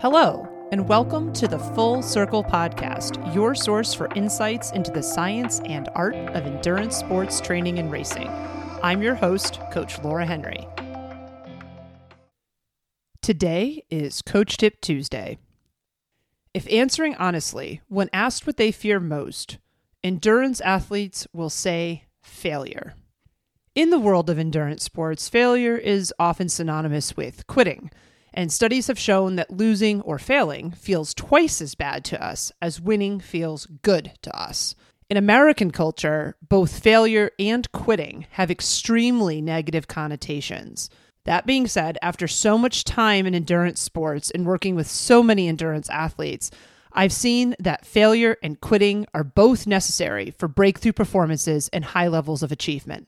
Hello, and welcome to the Full Circle Podcast, your source for insights into the science and art of endurance sports training and racing. I'm your host, Coach Laura Henry. Today is Coach Tip Tuesday. If answering honestly, when asked what they fear most, endurance athletes will say failure. In the world of endurance sports, failure is often synonymous with quitting, and studies have shown that losing or failing feels twice as bad to us as winning feels good to us. In American culture, both failure and quitting have extremely negative connotations. That being said, after so much time in endurance sports and working with so many endurance athletes, I've seen that failure and quitting are both necessary for breakthrough performances and high levels of achievement.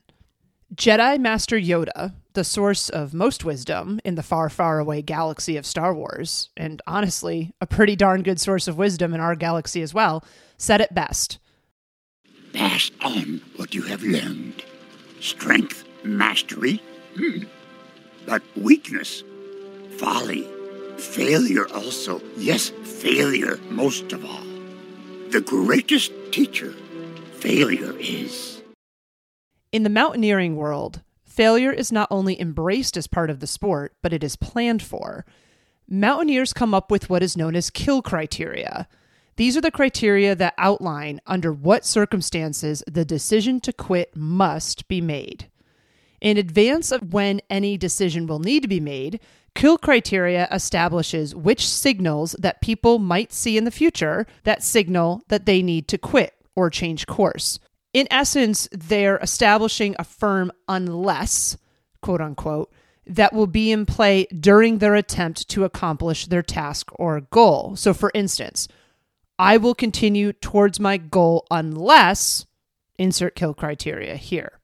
Jedi Master Yoda, the source of most wisdom in the far, far away galaxy of Star Wars, and honestly, a pretty darn good source of wisdom in our galaxy as well, said it best Pass on what you have learned. Strength, mastery, hmm. but weakness, folly, failure also. Yes, failure most of all. The greatest teacher, failure is. In the mountaineering world, failure is not only embraced as part of the sport, but it is planned for. Mountaineers come up with what is known as kill criteria. These are the criteria that outline under what circumstances the decision to quit must be made. In advance of when any decision will need to be made, kill criteria establishes which signals that people might see in the future that signal that they need to quit or change course in essence, they're establishing a firm unless, quote unquote, that will be in play during their attempt to accomplish their task or goal. So, for instance, I will continue towards my goal unless insert kill criteria here.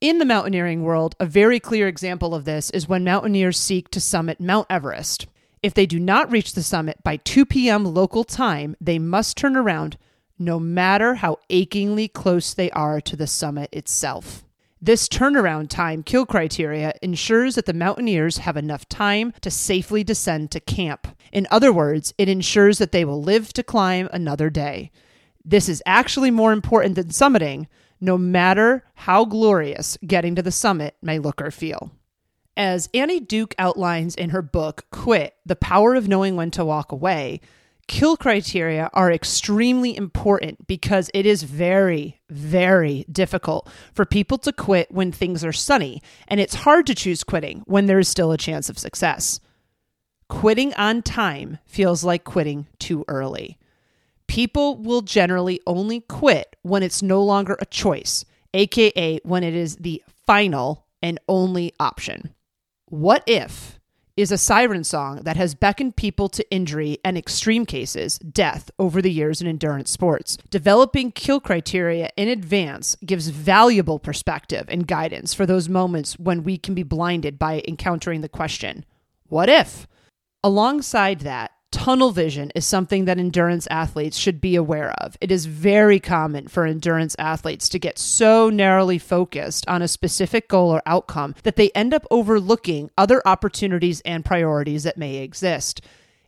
In the mountaineering world, a very clear example of this is when mountaineers seek to summit Mount Everest. If they do not reach the summit by 2 p.m. local time, they must turn around no matter how achingly close they are to the summit itself. This turnaround time kill criteria ensures that the mountaineers have enough time to safely descend to camp. In other words, it ensures that they will live to climb another day. This is actually more important than summiting, no matter how glorious getting to the summit may look or feel. As Annie Duke outlines in her book, Quit The Power of Knowing When to Walk Away, kill criteria are extremely important because it is very, very difficult for people to quit when things are sunny, and it's hard to choose quitting when there is still a chance of success. Quitting on time feels like quitting too early. People will generally only quit when it's no longer a choice, aka when it is the final and only option. What if is a siren song that has beckoned people to injury and extreme cases, death, over the years in endurance sports. Developing kill criteria in advance gives valuable perspective and guidance for those moments when we can be blinded by encountering the question, What if? Alongside that, tunnel vision is something that endurance athletes should be aware of. It is very common for endurance athletes to get so narrowly focused on a specific goal or outcome that they end up overlooking other opportunities and priorities that may exist.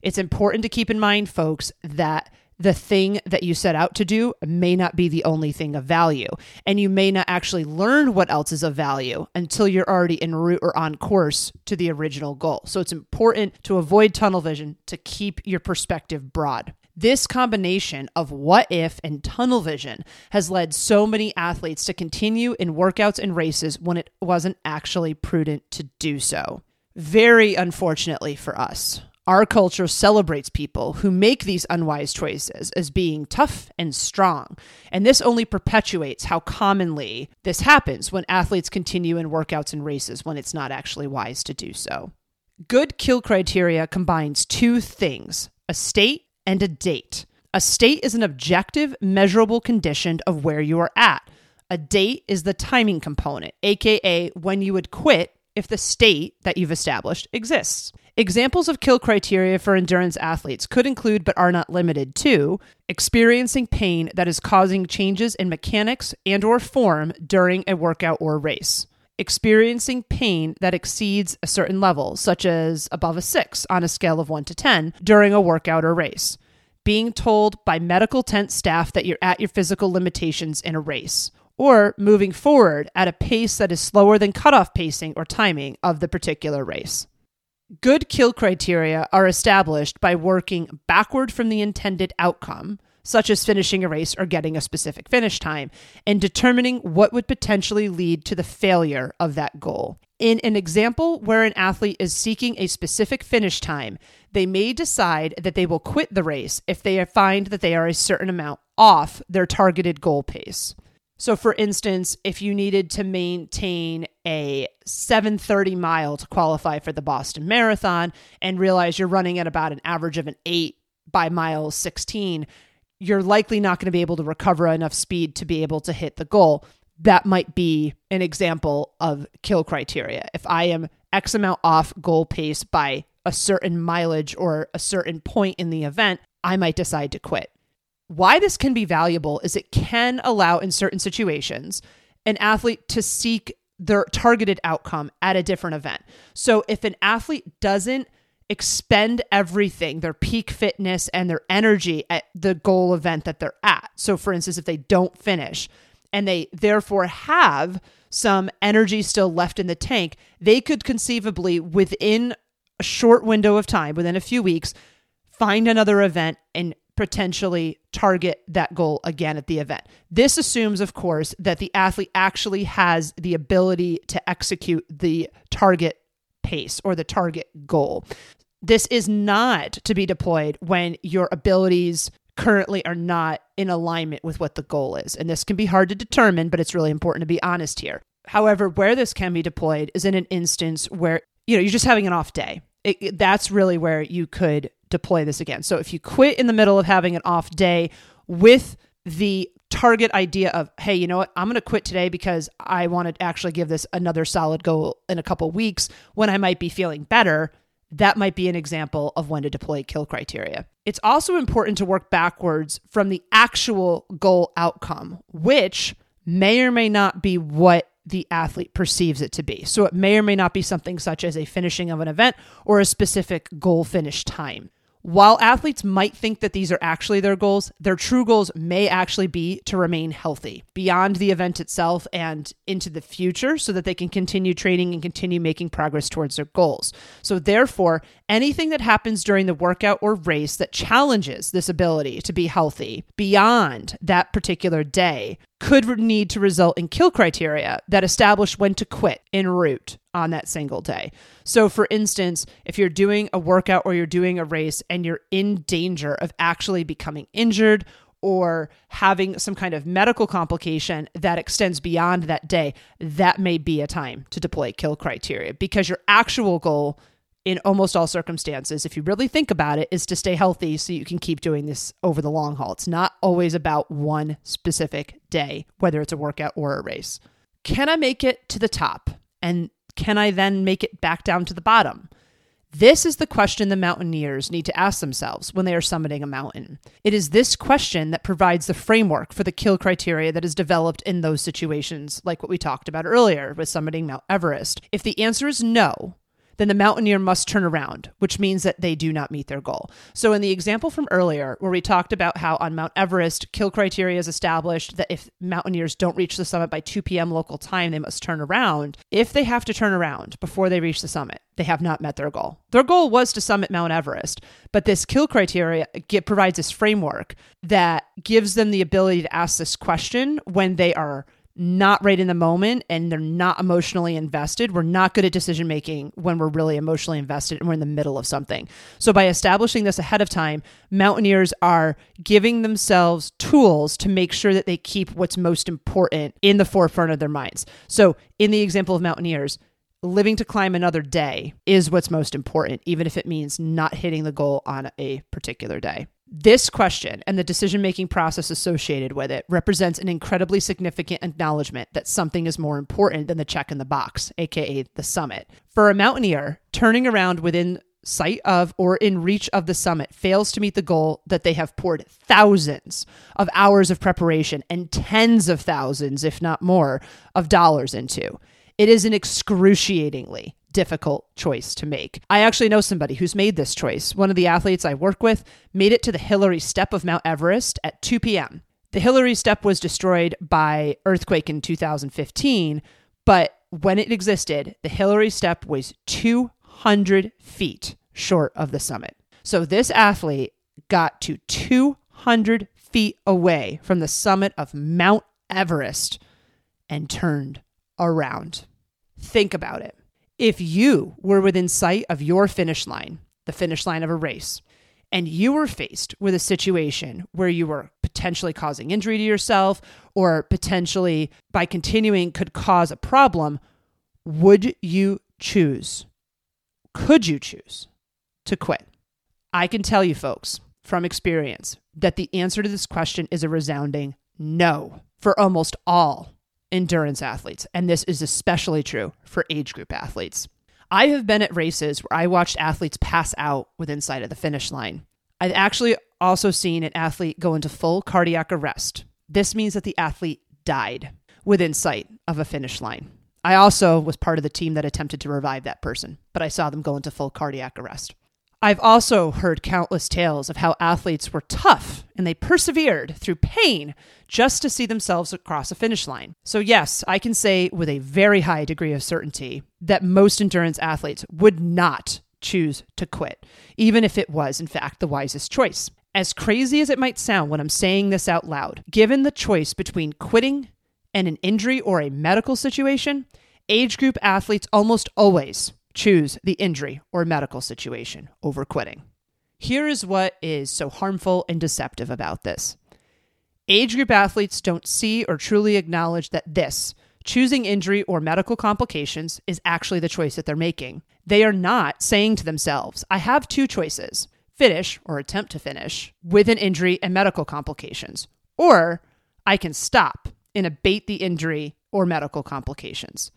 It's important to keep in mind, folks, that the thing that you set out to do may not be the only thing of value. And you may not actually learn what else is of value until you're already en route or on course to the original goal. So it's important to avoid tunnel vision to keep your perspective broad. This combination of what if and tunnel vision has led so many athletes to continue in workouts and races when it wasn't actually prudent to do so. Very unfortunately for us, our culture celebrates people who make these unwise choices as being tough and strong. And this only perpetuates how commonly this happens when athletes continue in workouts and races when it's not actually wise to do so. Good kill criteria combines two things a state and a date. A state is an objective, measurable condition of where you are at. A date is the timing component, aka when you would quit if the state that you've established exists. Examples of kill criteria for endurance athletes could include, but are not limited to, experiencing pain that is causing changes in mechanics and or form during a workout or race. experiencing pain that exceeds a certain level, such as above a six on a scale of one to 10 during a workout or race, being told by medical tent staff that you're at your physical limitations in a race, or moving forward at a pace that is slower than cutoff pacing or timing of the particular race. Good kill criteria are established by working backward from the intended outcome, such as finishing a race or getting a specific finish time, and determining what would potentially lead to the failure of that goal. In an example where an athlete is seeking a specific finish time, they may decide that they will quit the race if they find that they are a certain amount off their targeted goal pace. So for instance, if you needed to maintain a 730 mile to qualify for the Boston Marathon and realize you're running at about an average of an 8 by mile 16, you're likely not going to be able to recover enough speed to be able to hit the goal. That might be an example of kill criteria. If I am X amount off goal pace by a certain mileage or a certain point in the event, I might decide to quit. Why this can be valuable is it can allow, in certain situations, an athlete to seek their targeted outcome at a different event. So if an athlete doesn't expend everything, their peak fitness and their energy at the goal event that they're at. So, for instance, if they don't finish and they therefore have some energy still left in the tank, they could conceivably, within a short window of time, within a few weeks, find another event and potentially target that goal again at the event. This assumes, of course, that the athlete actually has the ability to execute the target pace or the target goal. This is not to be deployed when your abilities currently are not in alignment with what the goal is. And this can be hard to determine, but it's really important to be honest here. However, where this can be deployed is in an instance where you know you're just having an off day. It, that's really where you could deploy this again. So if you quit in the middle of having an off day with the target idea of, hey, you know what? I'm going to quit today because I want to actually give this another solid go in a couple weeks when I might be feeling better. That might be an example of when to deploy kill criteria. It's also important to work backwards from the actual goal outcome, which may or may not be what the athlete perceives it to be. So it may or may not be something such as a finishing of an event or a specific goal finish time. While athletes might think that these are actually their goals, their true goals may actually be to remain healthy beyond the event itself and into the future so that they can continue training and continue making progress towards their goals. So, therefore, anything that happens during the workout or race that challenges this ability to be healthy beyond that particular day could need to result in kill criteria that establish when to quit en route on that single day. So, for instance, if you're doing a workout or you're doing a race and you're in danger of actually becoming injured or having some kind of medical complication that extends beyond that day, that may be a time to deploy kill criteria because your actual goal in almost all circumstances, if you really think about it, is to stay healthy so you can keep doing this over the long haul. It's not always about one specific day, whether it's a workout or a race. Can I make it to the top? And can I then make it back down to the bottom? This is the question the mountaineers need to ask themselves when they are summiting a mountain. It is this question that provides the framework for the kill criteria that is developed in those situations, like what we talked about earlier with summiting Mount Everest. If the answer is no, then the mountaineer must turn around, which means that they do not meet their goal. So, in the example from earlier, where we talked about how on Mount Everest, kill criteria is established that if mountaineers don't reach the summit by 2 p.m. local time, they must turn around. If they have to turn around before they reach the summit, they have not met their goal. Their goal was to summit Mount Everest, but this kill criteria get, provides this framework that gives them the ability to ask this question when they are not right in the moment and they're not emotionally invested. We're not good at decision making when we're really emotionally invested and we're in the middle of something. So, by establishing this ahead of time, mountaineers are giving themselves tools to make sure that they keep what's most important in the forefront of their minds. So, in the example of mountaineers, living to climb another day is what's most important, even if it means not hitting the goal on a particular day. This question and the decision making process associated with it represents an incredibly significant acknowledgement that something is more important than the check in the box, aka the summit. For a mountaineer, turning around within sight of or in reach of the summit fails to meet the goal that they have poured thousands of hours of preparation and tens of thousands, if not more, of dollars into. It is an excruciatingly difficult choice to make. I actually know somebody who's made this choice. One of the athletes I work with made it to the Hillary Step of Mount Everest at 2 p.m. The Hillary Step was destroyed by earthquake in 2015, but when it existed, the Hillary Step was 200 feet short of the summit. So this athlete got to 200 feet away from the summit of Mount Everest and turned around. Think about it. If you were within sight of your finish line, the finish line of a race, and you were faced with a situation where you were potentially causing injury to yourself or potentially by continuing could cause a problem, would you choose? Could you choose to quit? I can tell you, folks, from experience, that the answer to this question is a resounding no for almost all endurance athletes. And this is especially true for age group athletes. I have been at races where I watched athletes pass out within sight of the finish line. I've actually also seen an athlete go into full cardiac arrest. This means that the athlete died within sight of a finish line. I also was part of the team that attempted to revive that person, but I saw them go into full cardiac arrest. I've also heard countless tales of how athletes were tough and they persevered through pain just to see themselves across a finish line. So, yes, I can say with a very high degree of certainty that most endurance athletes would not choose to quit, even if it was, in fact, the wisest choice. As crazy as it might sound when I'm saying this out loud, given the choice between quitting and an injury or a medical situation, age group athletes almost always choose the injury or medical situation over quitting. Here is what is so harmful and deceptive about this age group athletes don't see or truly acknowledge that this, choosing injury or medical complications, is actually the choice that they're making. They are not saying to themselves, I have two choices finish or attempt to finish with an injury and medical complications, or I can stop and abate the injury or medical complications.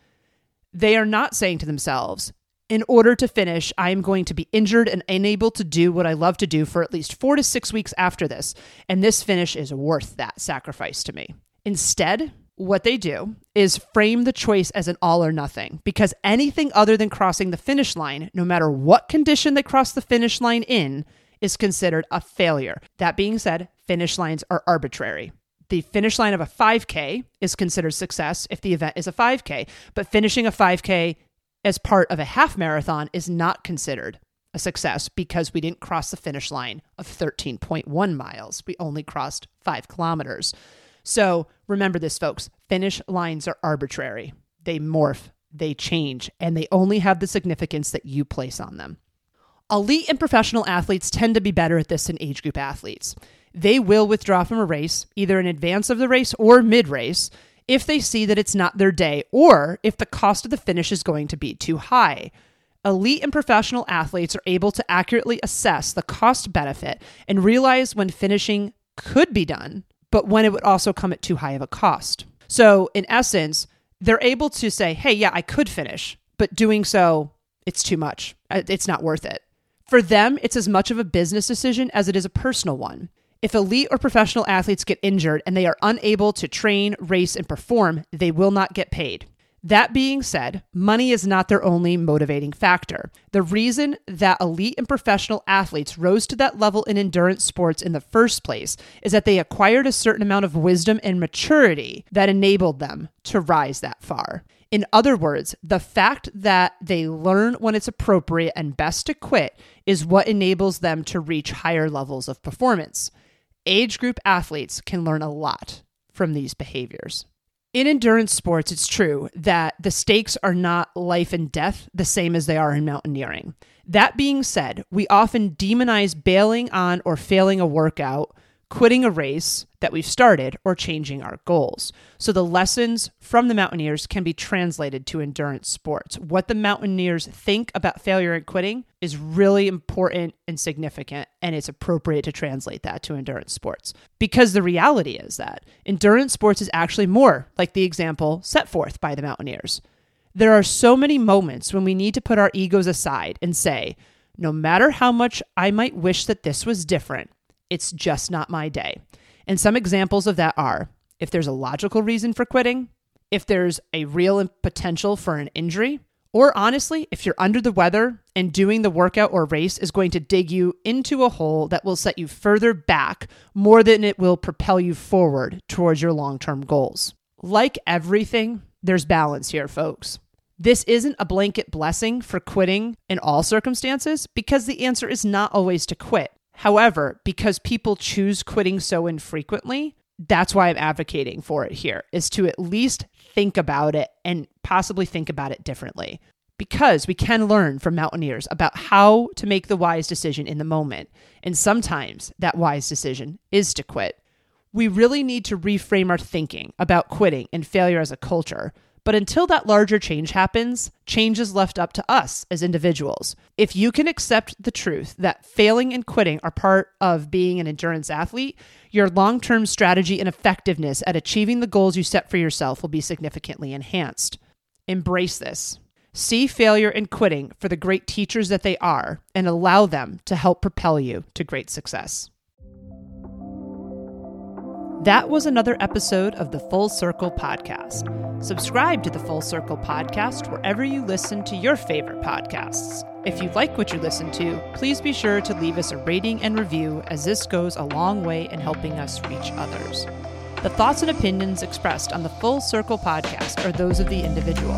They are not saying to themselves, in order to finish, I am going to be injured and unable to do what I love to do for at least four to six weeks after this. And this finish is worth that sacrifice to me. Instead, what they do is frame the choice as an all or nothing because anything other than crossing the finish line, no matter what condition they cross the finish line in, is considered a failure. That being said, finish lines are arbitrary. The finish line of a 5K is considered success if the event is a 5K, but finishing a 5K as part of a half marathon is not considered a success because we didn't cross the finish line of 13.1 miles. We only crossed five kilometers. So remember this, folks finish lines are arbitrary, they morph, they change, and they only have the significance that you place on them. Elite and professional athletes tend to be better at this than age group athletes. They will withdraw from a race, either in advance of the race or mid race, if they see that it's not their day or if the cost of the finish is going to be too high. Elite and professional athletes are able to accurately assess the cost benefit and realize when finishing could be done, but when it would also come at too high of a cost. So, in essence, they're able to say, hey, yeah, I could finish, but doing so, it's too much. Uh, it's not worth it. For them, it's as much of a business decision as it is a personal one. If elite or professional athletes get injured and they are unable to train, race, and perform, they will not get paid. That being said, money is not their only motivating factor. The reason that elite and professional athletes rose to that level in endurance sports in the first place is that they acquired a certain amount of wisdom and maturity that enabled them to rise that far. In other words, the fact that they learn when it's appropriate and best to quit is what enables them to reach higher levels of performance age group athletes can learn a lot from these behaviors. In endurance sports, it's true that the stakes are not life and death the same as they are in mountaineering. That being said, we often demonize bailing on or failing a workout quitting a race that we've started, or changing our goals. So the lessons from the Mountaineers can be translated to endurance sports. What the Mountaineers think about failure and quitting is really important and significant, and it's appropriate to translate that to endurance sports. Because the reality is that endurance sports is actually more like the example set forth by the Mountaineers. There are so many moments when we need to put our egos aside and say, no matter how much I might wish that this was different, it's just not my day. And some examples of that are if there's a logical reason for quitting, if there's a real potential for an injury, or honestly, if you're under the weather and doing the workout or race is going to dig you into a hole that will set you further back more than it will propel you forward towards your long term goals. Like everything, there's balance here, folks. This isn't a blanket blessing for quitting in all circumstances because the answer is not always to quit. However, because people choose quitting so infrequently, that's why I'm advocating for it here is to at least think about it and possibly think about it differently. Because we can learn from mountaineers about how to make the wise decision in the moment. And sometimes that wise decision is to quit. We really need to reframe our thinking about quitting and failure as a culture but until that larger change happens, change is left up to us as individuals. If you can accept the truth that failing and quitting are part of being an endurance athlete, your long term strategy and effectiveness at achieving the goals you set for yourself will be significantly enhanced. Embrace this. See failure and quitting for the great teachers that they are and allow them to help propel you to great success. That was another episode of the Full Circle Podcast. Subscribe to the Full Circle Podcast wherever you listen to your favorite podcasts. If you like what you listen to, please be sure to leave us a rating and review, as this goes a long way in helping us reach others. The thoughts and opinions expressed on the Full Circle podcast are those of the individual.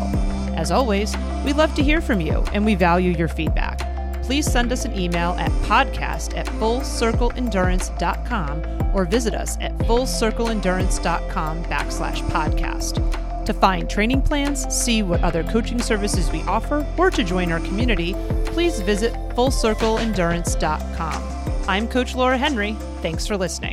As always, we love to hear from you and we value your feedback please send us an email at podcast at fullcircleendurance.com or visit us at fullcircleendurance.com backslash podcast. To find training plans, see what other coaching services we offer, or to join our community, please visit fullcircleendurance.com. I'm Coach Laura Henry. Thanks for listening.